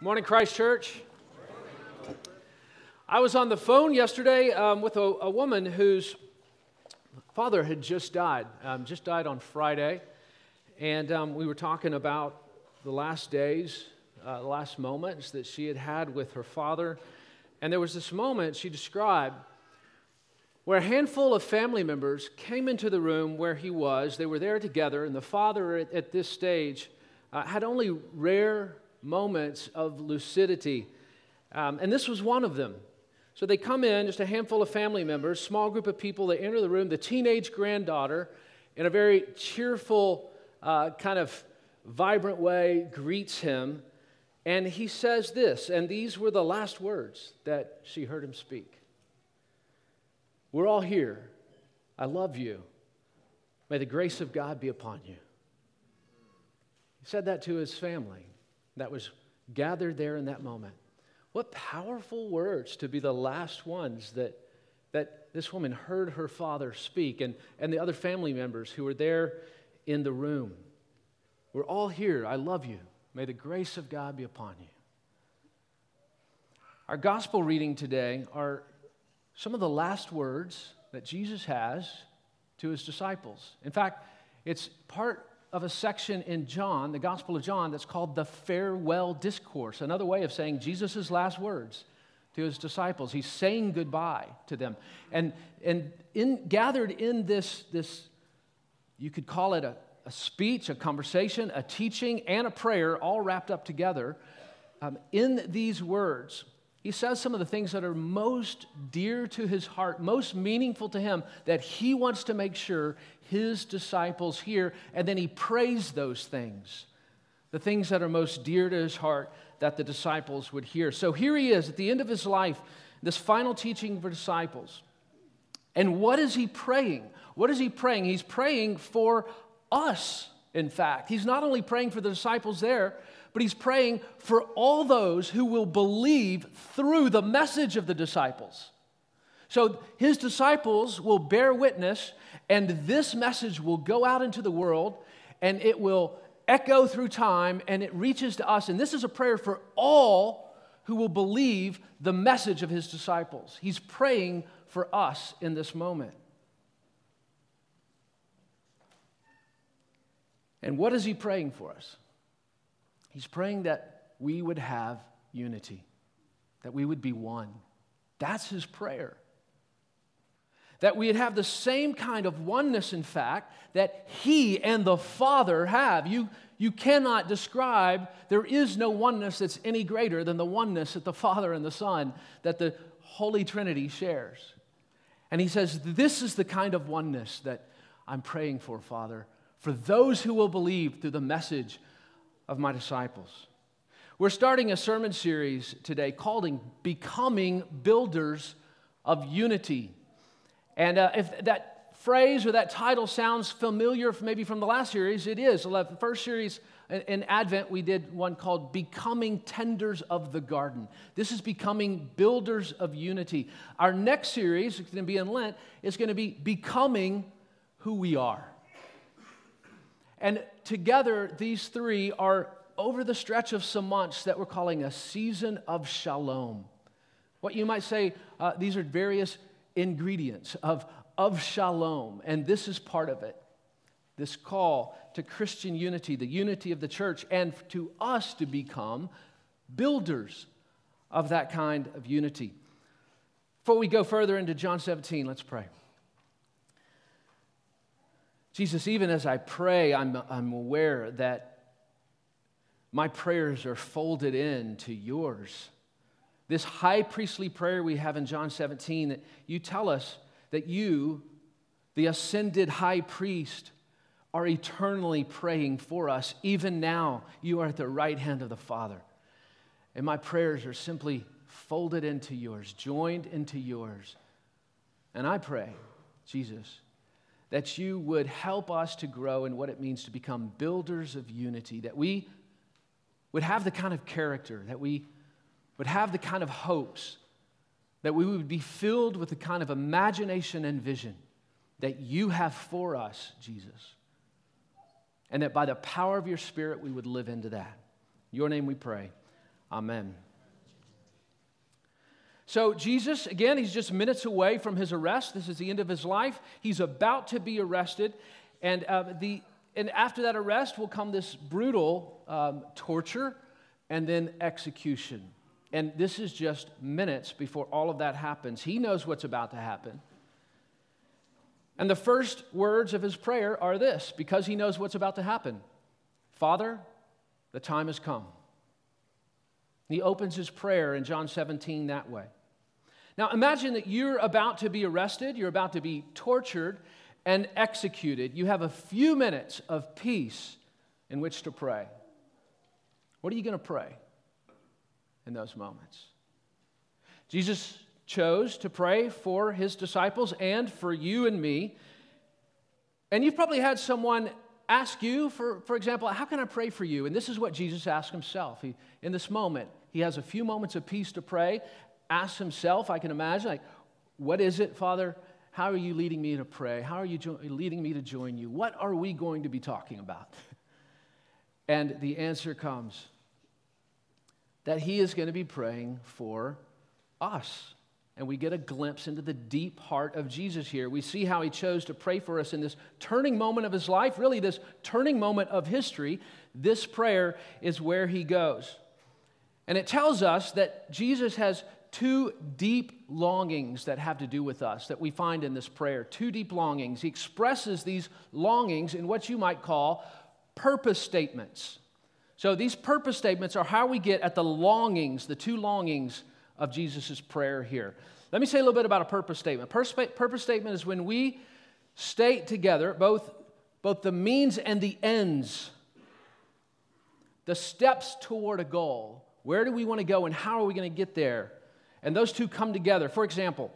Morning, Christ Church. I was on the phone yesterday um, with a, a, woman whose father had just died, um, just died on Friday. And um, we were talking about the last days, uh, the last moments that she had had with her father. And there was this moment she described where a handful of family members came into the room where he was. They were there together, and the father at, at this stage uh, had only rare moments of lucidity. Um, and this was one of them. So they come in, just a handful of family members, small group of people. They enter the room, the teenage granddaughter, in a very cheerful, uh, kind of vibrant way, greets him. And he says this, and these were the last words that she heard him speak We're all here. I love you. May the grace of God be upon you. He said that to his family that was gathered there in that moment. What powerful words to be the last ones that, that this woman heard her father speak and, and the other family members who were there in the room. We're all here. I love you. May the grace of God be upon you. Our gospel reading today are some of the last words that Jesus has to his disciples. In fact, it's part of a section in John, the Gospel of John, that's called the farewell discourse. Another way of saying Jesus' last words to his disciples. He's saying goodbye to them. And, and in, gathered in this, this, you could call it a, a speech, a conversation, a teaching, and a prayer, all wrapped up together. Um, in these words, he says some of the things that are most dear to his heart, most meaningful to him, that he wants to make sure his disciples hear. And then he prays those things, the things that are most dear to his heart that the disciples would hear. So here he is at the end of his life, this final teaching for disciples. And what is he praying? What is he praying? He's praying for us, in fact. He's not only praying for the disciples there, but he's praying for all those who will believe through the message of the disciples. So his disciples will bear witness, and this message will go out into the world, and it will echo through time, and it reaches to us. And this is a prayer for all who will believe the message of his disciples. He's praying for us in this moment. And what is he praying for us? He's praying that we would have unity, that we would be one. That's his prayer. That we'd have the same kind of oneness, in fact, that he and the Father have. You, you cannot describe, there is no oneness that's any greater than the oneness that the Father and the Son, that the Holy Trinity shares. And he says, This is the kind of oneness that I'm praying for, Father, for those who will believe through the message of my disciples. We're starting a sermon series today called Becoming Builders of Unity. And uh, if that phrase or that title sounds familiar, maybe from the last series, it is. The first series in Advent, we did one called Becoming Tenders of the Garden. This is becoming builders of unity. Our next series, it's going to be in Lent, is going to be Becoming Who We Are. And together, these three are over the stretch of some months that we're calling a season of shalom. What you might say, uh, these are various ingredients of, of shalom, and this is part of it. This call to Christian unity, the unity of the church, and to us to become builders of that kind of unity. Before we go further into John 17, let's pray. Jesus, even as I pray, I'm, I'm aware that my prayers are folded into yours. This high priestly prayer we have in John 17, that you tell us that you, the ascended high priest, are eternally praying for us. Even now, you are at the right hand of the Father. And my prayers are simply folded into yours, joined into yours. And I pray, Jesus, that you would help us to grow in what it means to become builders of unity, that we would have the kind of character, that we would have the kind of hopes, that we would be filled with the kind of imagination and vision that you have for us, Jesus. And that by the power of your Spirit, we would live into that. In your name we pray. Amen. So, Jesus, again, he's just minutes away from his arrest. This is the end of his life. He's about to be arrested. And, uh, the, and after that arrest will come this brutal um, torture and then execution. And this is just minutes before all of that happens. He knows what's about to happen. And the first words of his prayer are this because he knows what's about to happen Father, the time has come. He opens his prayer in John 17 that way. Now imagine that you're about to be arrested, you're about to be tortured and executed. You have a few minutes of peace in which to pray. What are you going to pray in those moments? Jesus chose to pray for his disciples and for you and me. And you've probably had someone ask you, for, for example, how can I pray for you? And this is what Jesus asked himself. He, in this moment, he has a few moments of peace to pray, asks himself, I can imagine, like, what is it, Father? How are you leading me to pray? How are you jo- leading me to join you? What are we going to be talking about? And the answer comes that he is going to be praying for us. And we get a glimpse into the deep heart of Jesus here. We see how he chose to pray for us in this turning moment of his life, really, this turning moment of history. This prayer is where he goes. And it tells us that Jesus has two deep longings that have to do with us that we find in this prayer. Two deep longings. He expresses these longings in what you might call purpose statements. So these purpose statements are how we get at the longings, the two longings of Jesus' prayer here. Let me say a little bit about a purpose statement. Purpose statement is when we state together both, both the means and the ends, the steps toward a goal. Where do we want to go and how are we going to get there? And those two come together. For example,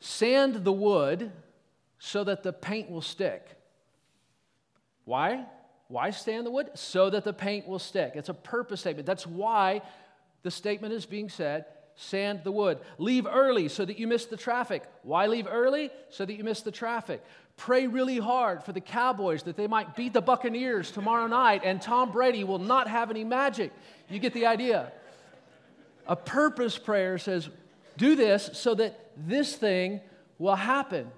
sand the wood so that the paint will stick. Why? Why sand the wood? So that the paint will stick. It's a purpose statement. That's why the statement is being said sand the wood. Leave early so that you miss the traffic. Why leave early? So that you miss the traffic. Pray really hard for the Cowboys that they might beat the Buccaneers tomorrow night and Tom Brady will not have any magic. You get the idea. A purpose prayer says, do this so that this thing will happen.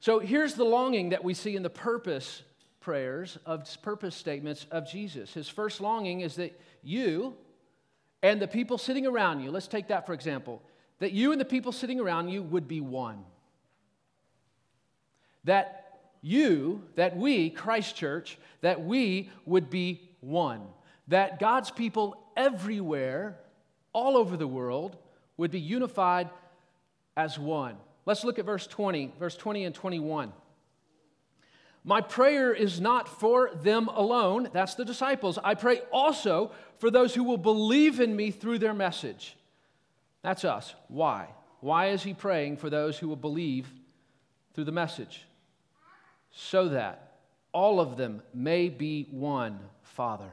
So here's the longing that we see in the purpose prayers of purpose statements of Jesus. His first longing is that you and the people sitting around you, let's take that for example, that you and the people sitting around you would be one. That you, that we, Christ Church, that we would be one. That God's people everywhere, all over the world, would be unified as one. Let's look at verse 20, verse 20 and 21. My prayer is not for them alone, that's the disciples. I pray also for those who will believe in me through their message. That's us. Why? Why is he praying for those who will believe through the message? So that all of them may be one, Father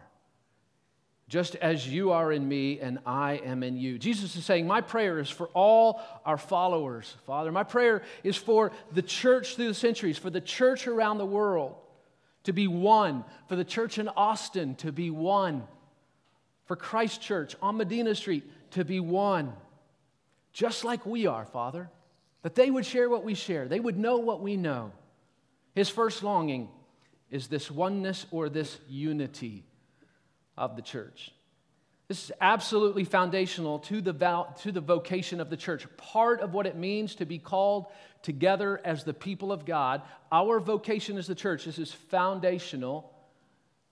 just as you are in me and I am in you. Jesus is saying, My prayer is for all our followers, Father. My prayer is for the church through the centuries, for the church around the world to be one, for the church in Austin to be one, for Christ Church on Medina Street to be one, just like we are, Father. That they would share what we share, they would know what we know. His first longing is this oneness or this unity of the church. This is absolutely foundational to the, val- to the vocation of the church. Part of what it means to be called together as the people of God, our vocation as the church, this is foundational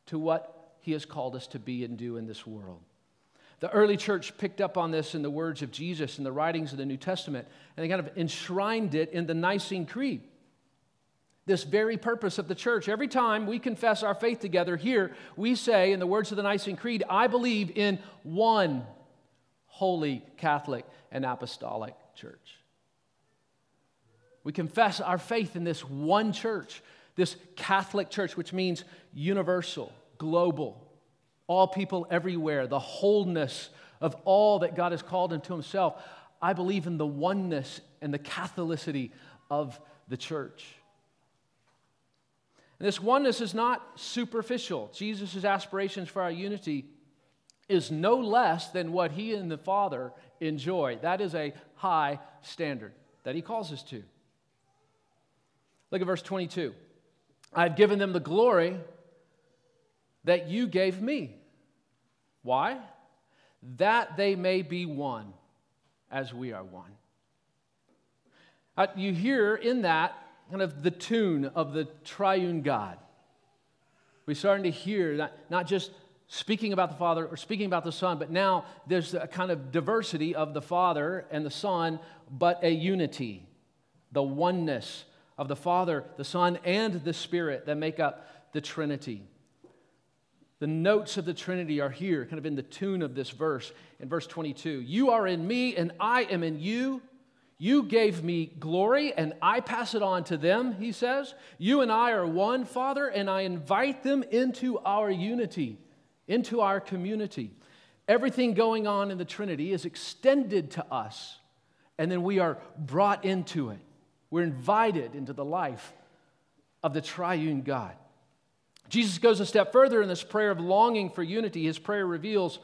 to what He has called us to be and do in this world. The early church picked up on this in the words of Jesus in the writings of the New Testament, and they kind of enshrined it in the Nicene Creed this very purpose of the church. Every time we confess our faith together here, we say, in the words of the Nicene Creed, I believe in one holy Catholic and apostolic church. We confess our faith in this one church, this Catholic church, which means universal, global, all people everywhere, the wholeness of all that God has called into Himself. I believe in the oneness and the Catholicity of the church. And this oneness is not superficial. Jesus' aspirations for our unity is no less than what he and the Father enjoy. That is a high standard that he calls us to. Look at verse 22. I've given them the glory that you gave me. Why? That they may be one as we are one. Uh, you hear in that kind of the tune of the triune God. We're starting to hear not, not just speaking about the Father or speaking about the Son, but now there's a kind of diversity of the Father and the Son, but a unity, the oneness of the Father, the Son, and the Spirit that make up the Trinity. The notes of the Trinity are here, kind of in the tune of this verse, in verse 22. You are in me, and I am in you. You gave me glory, and I pass it on to them, he says. You and I are one, Father, and I invite them into our unity, into our community. Everything going on in the Trinity is extended to us, and then we are brought into it. We're invited into the life of the triune God. Jesus goes a step further in this prayer of longing for unity. His prayer reveals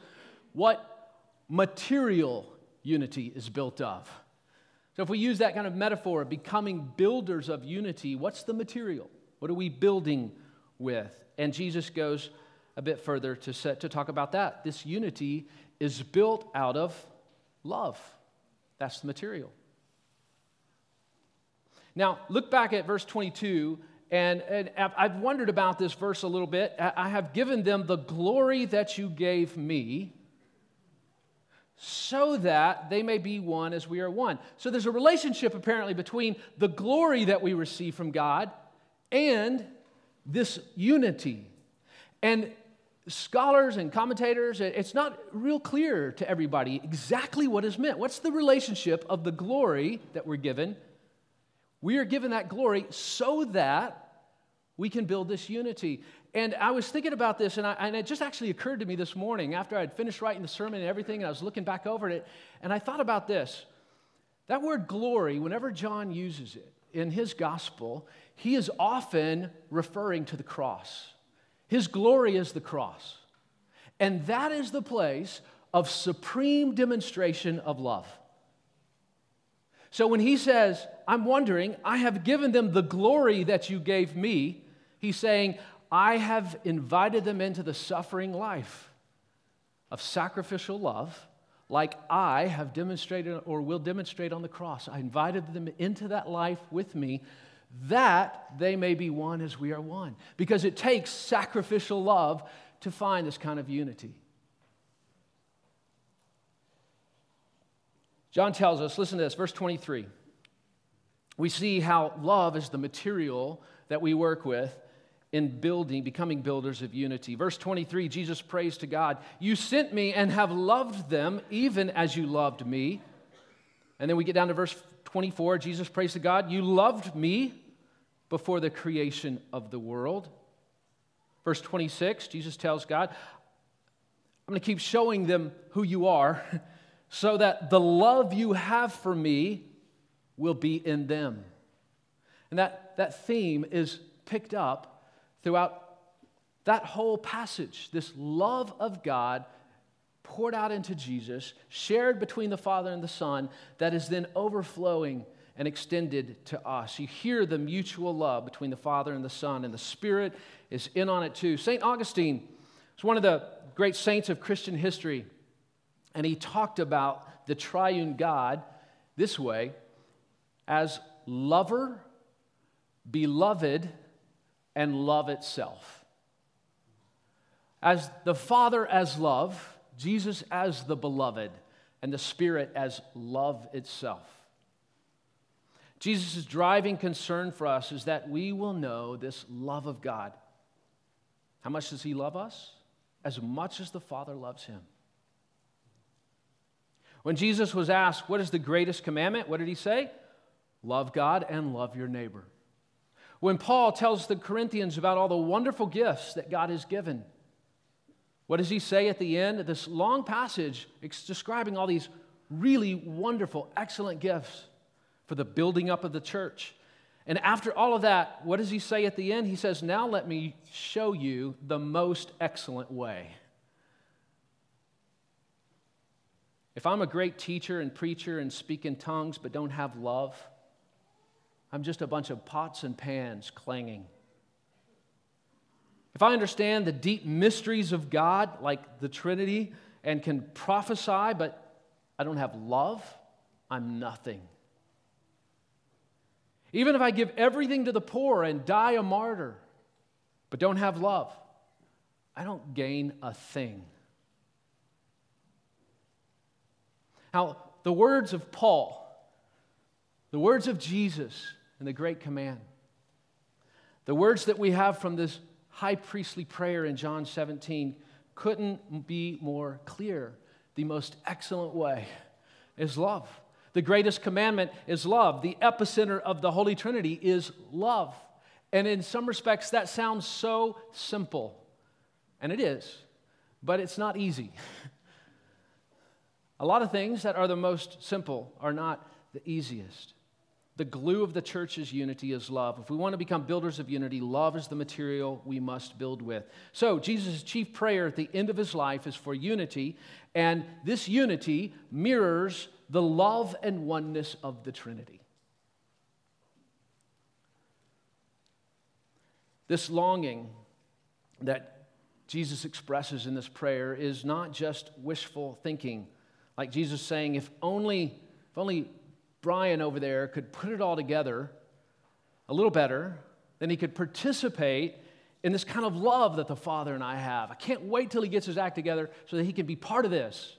what material unity is built of. So, if we use that kind of metaphor of becoming builders of unity, what's the material? What are we building with? And Jesus goes a bit further to, set, to talk about that. This unity is built out of love. That's the material. Now, look back at verse 22, and, and I've wondered about this verse a little bit. I have given them the glory that you gave me, so that they may be one as we are one. So there's a relationship apparently between the glory that we receive from God and this unity. And scholars and commentators, it's not real clear to everybody exactly what is meant. What's the relationship of the glory that we're given we are given that glory so that we can build this unity. And I was thinking about this, and, I, and, it just actually occurred to me this morning after I'd finished writing the sermon and everything, and I was looking back over it, and I thought about this. That word glory, whenever John uses it in his gospel, he is often referring to the cross. His glory is the cross. And that is the place of supreme demonstration of love. So when he says, I'm wondering, I have given them the glory that you gave me, he's saying, I have invited them into the suffering life of sacrificial love, like I have demonstrated or will demonstrate on the cross. I invited them into that life with me that they may be one as we are one. Because it takes sacrificial love to find this kind of unity. John tells us, listen to this, verse 23. We see how love is the material that we work with in building, becoming builders of unity. Verse 23, Jesus prays to God, You sent me and have loved them even as you loved me. And then we get down to verse 24, Jesus prays to God, You loved me before the creation of the world. Verse 26, Jesus tells God, I'm going to keep showing them who you are so that the love you have for me will be in them. And that, that theme is picked up throughout that whole passage this love of God poured out into Jesus, shared between the Father and the Son, that is then overflowing and extended to us. You hear the mutual love between the Father and the Son, and the Spirit is in on it too. St. Augustine is one of the great saints of Christian history. And he talked about the triune God this way as lover, beloved, and love itself. As the Father as love, Jesus as the beloved, and the Spirit as love itself. Jesus' driving concern for us is that we will know this love of God. How much does He love us? As much as the Father loves Him. When Jesus was asked, What is the greatest commandment? What did he say? Love God and love your neighbor. When Paul tells the Corinthians about all the wonderful gifts that God has given, what does he say at the end of this long passage describing all these really wonderful, excellent gifts for the building up of the church? And after all of that, what does he say at the end? He says, Now let me show you the most excellent way. If I'm a great teacher and preacher and speak in tongues but don't have love, I'm just a bunch of pots and pans clanging. If I understand the deep mysteries of God, like the Trinity, and can prophesy, but I don't have love, I'm nothing. Even if I give everything to the poor and die a martyr, but don't have love, I don't gain a thing. Now, the words of Paul, the words of Jesus in the Great Command, the words that we have from this high priestly prayer in John 17 couldn't be more clear. The most excellent way is love. The greatest commandment is love. The epicenter of the Holy Trinity is love. And in some respects, that sounds so simple. And it is, but it's not easy. A lot of things that are the most simple are not the easiest. The glue of the church's unity is love. If we want to become builders of unity, love is the material we must build with. So, Jesus' chief prayer at the end of his life is for unity, and this unity mirrors the love and oneness of the Trinity. This longing that Jesus expresses in this prayer is not just wishful thinking like Jesus saying, if only, if only Brian over there could put it all together a little better, then he could participate in this kind of love that the Father and I have. I can't wait till he gets his act together so that he can be part of this.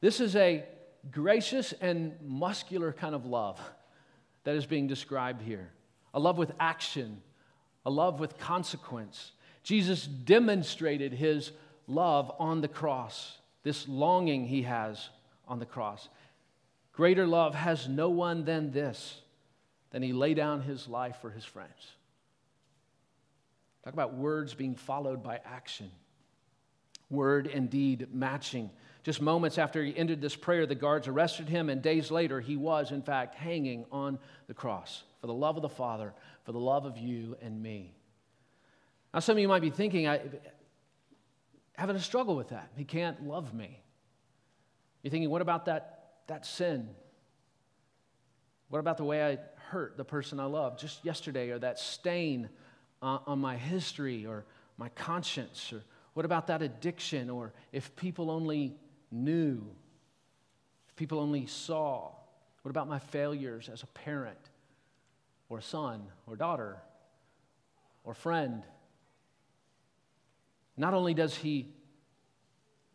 This is a gracious and muscular kind of love that is being described here a love with action, a love with consequence. Jesus demonstrated his love on the cross this longing he has on the cross. Greater love has no one than this, than he lay down his life for his friends. Talk about words being followed by action. Word and deed matching. Just moments after he ended this prayer, the guards arrested him, and days later, he was, in fact, hanging on the cross for the love of the Father, for the love of you and me. Now, some of you might be thinking, I, having a struggle with that. He can't love me. You're thinking, what about that, that sin? What about the way I hurt the person I love just yesterday, or that stain uh, on my history, or my conscience? Or what about that addiction? Or if people only knew, if people only saw? What about my failures as a parent, or son, or daughter, or friend? Not only does he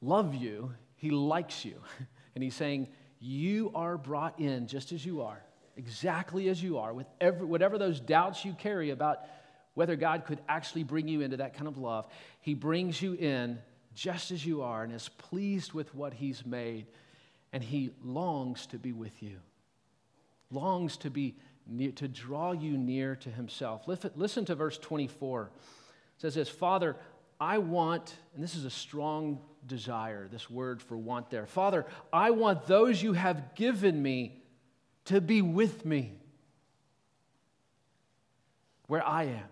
love you, he likes you. And he's saying, You are brought in just as you are, exactly as you are, with every, whatever those doubts you carry about whether God could actually bring you into that kind of love. He brings you in just as you are and is pleased with what he's made. And he longs to be with you, longs to be near, to draw you near to himself. Listen to verse 24. It says this Father, I want, and this is a strong desire, this word for want there. Father, I want those you have given me to be with me where I am.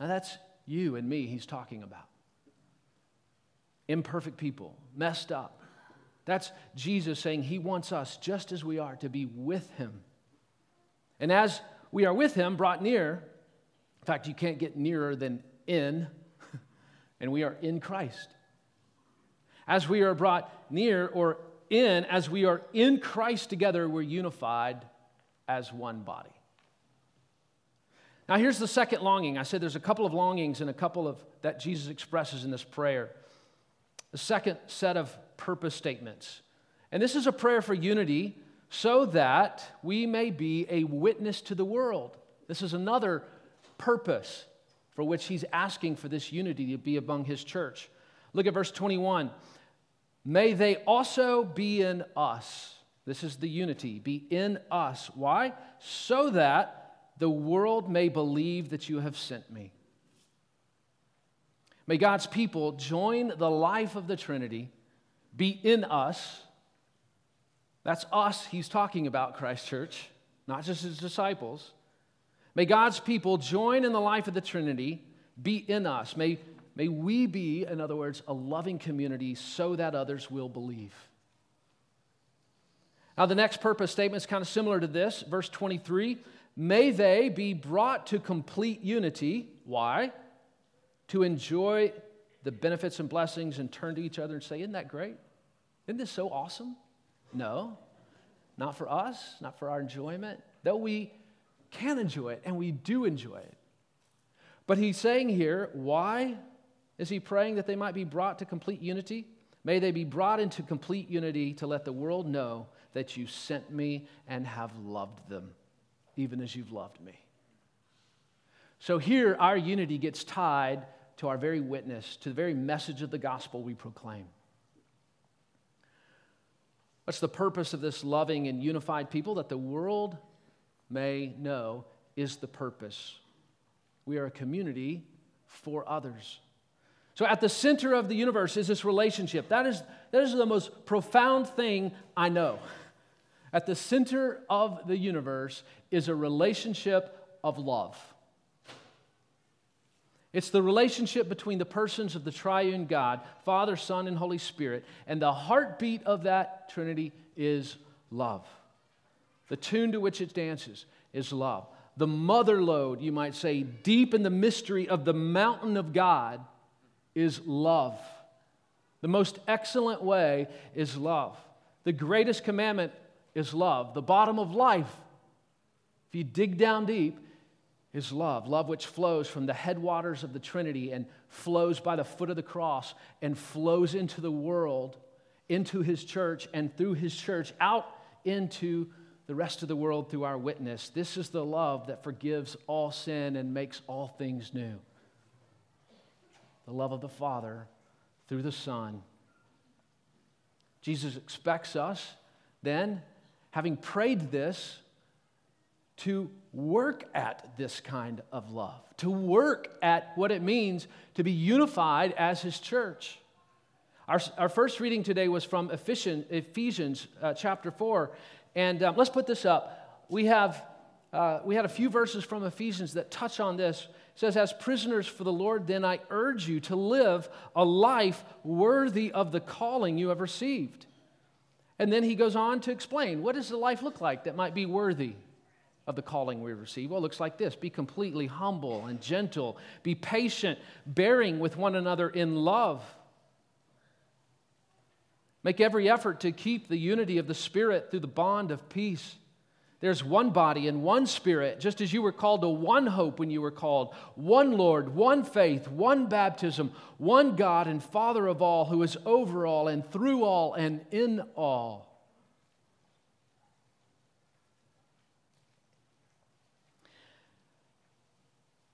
Now that's you and me he's talking about. Imperfect people, messed up. That's Jesus saying he wants us just as we are to be with him. And as we are with him, brought near, in fact, you can't get nearer than in, and we are in Christ. As we are brought near or in, as we are in Christ together, we're unified as one body. Now, here's the second longing. I said there's a couple of longings and a couple of that Jesus expresses in this prayer. The second set of purpose statements. And this is a prayer for unity so that we may be a witness to the world. This is another purpose for which he's asking for this unity to be among his church. Look at verse 21. May they also be in us. This is the unity, be in us. Why? So that the world may believe that you have sent me. May God's people join the life of the Trinity, be in us. That's us he's talking about, Christ Church, not just his disciples. May God's people join in the life of the Trinity, be in us. May may we be, in other words, a loving community so that others will believe. Now, the next purpose statement is kind of similar to this. Verse 23 May they be brought to complete unity. Why? To enjoy the benefits and blessings and turn to each other and say, Isn't that great? Isn't this so awesome? No, not for us, not for our enjoyment, though we can enjoy it and we do enjoy it. But he's saying here, why is he praying that they might be brought to complete unity? May they be brought into complete unity to let the world know that you sent me and have loved them, even as you've loved me. So here, our unity gets tied to our very witness, to the very message of the gospel we proclaim. What's the purpose of this loving and unified people? That the world may know is the purpose. We are a community for others. So, at the center of the universe is this relationship. That is, that is the most profound thing I know. At the center of the universe is a relationship of love. It's the relationship between the persons of the triune God, Father, Son, and Holy Spirit. And the heartbeat of that Trinity is love. The tune to which it dances is love. The mother lode, you might say, deep in the mystery of the mountain of God is love. The most excellent way is love. The greatest commandment is love. The bottom of life, if you dig down deep, is love. Love which flows from the headwaters of the Trinity and flows by the foot of the cross and flows into the world, into his church, and through his church out into the rest of the world through our witness. This is the love that forgives all sin and makes all things new. The love of the Father through the Son. Jesus expects us then having prayed this, to work at this kind of love, to work at what it means to be unified as his church. Our, our first reading today was from Ephesians, Ephesians uh, chapter 4. And um, let's put this up. We, have, uh, we had a few verses from Ephesians that touch on this. It says, As prisoners for the Lord, then I urge you to live a life worthy of the calling you have received and then he goes on to explain what does the life look like that might be worthy of the calling we receive? Well, it looks like this be completely humble and gentle, be patient, bearing with one another in love. Make every effort to keep the unity of the Spirit through the bond of peace. There's one body and one spirit, just as you were called to one hope when you were called, one Lord, one faith, one baptism, one God and Father of all, who is over all and through all and in all.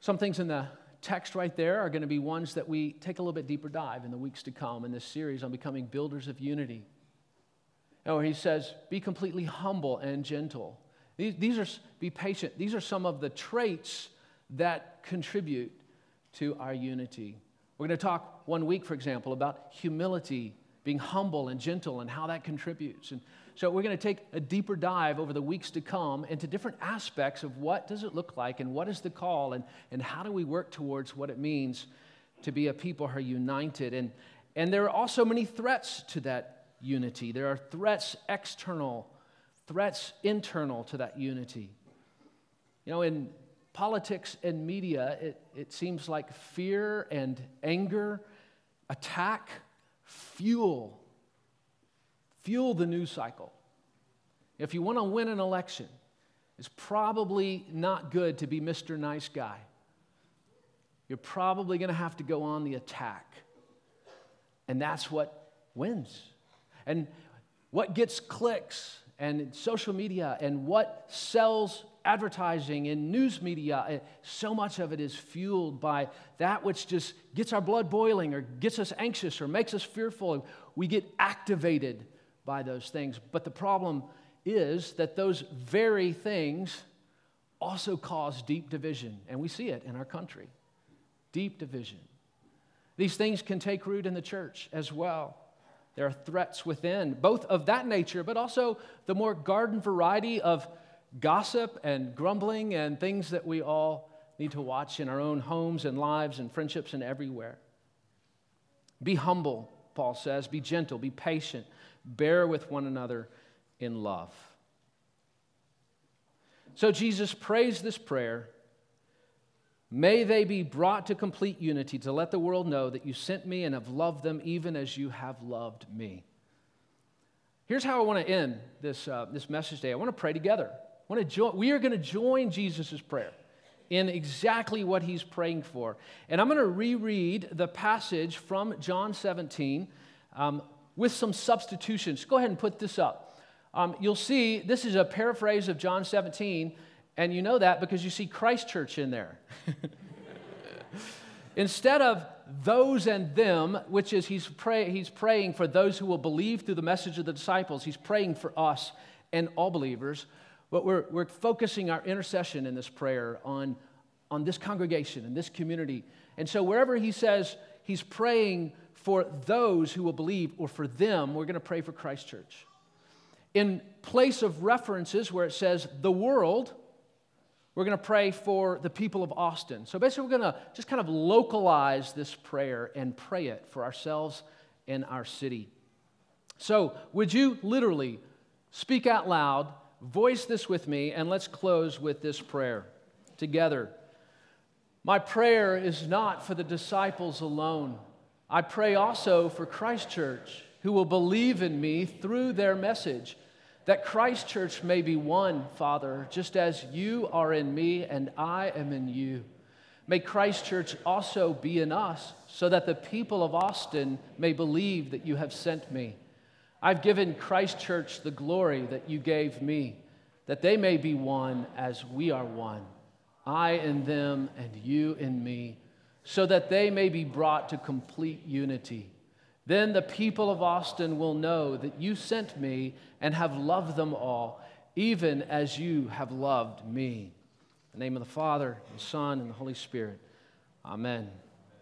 Some things in the text right there are going to be ones that we take a little bit deeper dive in the weeks to come in this series on becoming builders of unity. Oh, he says, be completely humble and gentle. These, these are, be patient. These are some of the traits that contribute to our unity. We're going to talk one week, for example, about humility, being humble and gentle, and how that contributes. And so we're going to take a deeper dive over the weeks to come into different aspects of what does it look like and what is the call and, and how do we work towards what it means to be a people who are united. And, and there are also many threats to that unity. There are threats external threats internal to that unity. You know, in politics and media, it, it seems like fear and anger, attack, fuel, fuel the news cycle. If you want to win an election, it's probably not good to be Mr. Nice Guy. You're probably going to have to go on the attack. And that's what wins. And what gets clicks and social media and what sells advertising and news media, eh, so much of it is fueled by that which just gets our blood boiling or gets us anxious or makes us fearful. We get activated by those things. But the problem is that those very things also cause deep division, and we see it in our country deep division. These things can take root in the church as well. There are threats within, both of that nature, but also the more garden variety of gossip and grumbling and things that we all need to watch in our own homes and lives and friendships and everywhere. Be humble, Paul says. Be gentle, be patient, bear with one another in love. So Jesus prays this prayer. May they be brought to complete unity to let the world know that you sent me and have loved them even as you have loved me. Here's how I want to end this, uh, this message today. I want to pray together. I want to join, we are going to join Jesus' prayer in exactly what he's praying for. And I'm going to reread the passage from John 17 um, with some substitutions. Go ahead and put this up. Um, you'll see this is a paraphrase of John 17, and you know that because you see Christ Church in there. Instead of those and them, which is he's, pray, he's praying for those who will believe through the message of the disciples, he's praying for us and all believers. But we're, we're focusing our intercession in this prayer on, on this congregation and this community. And so wherever he says he's praying for those who will believe or for them, we're going to pray for Christ Church. In place of references where it says the world, we're going to pray for the people of Austin. So basically, we're going to just kind of localize this prayer and pray it for ourselves and our city. So, would you literally speak out loud voice this with me, and let's close with this prayer together. My prayer is not for the disciples alone. I pray also for Christ Church, who will believe in me through their message, that Christ Church may be one, Father, just as you are in me and I am in you. May Christ Church also be in us, so that the people of Austin may believe that you have sent me. I've given Christ Church the glory that you gave me, that they may be one as we are one, I in them and you in me, so that they may be brought to complete unity. Then the people of Austin will know that you sent me and have loved them all, even as you have loved me. In the name of the Father, and the Son, and the Holy Spirit. Amen.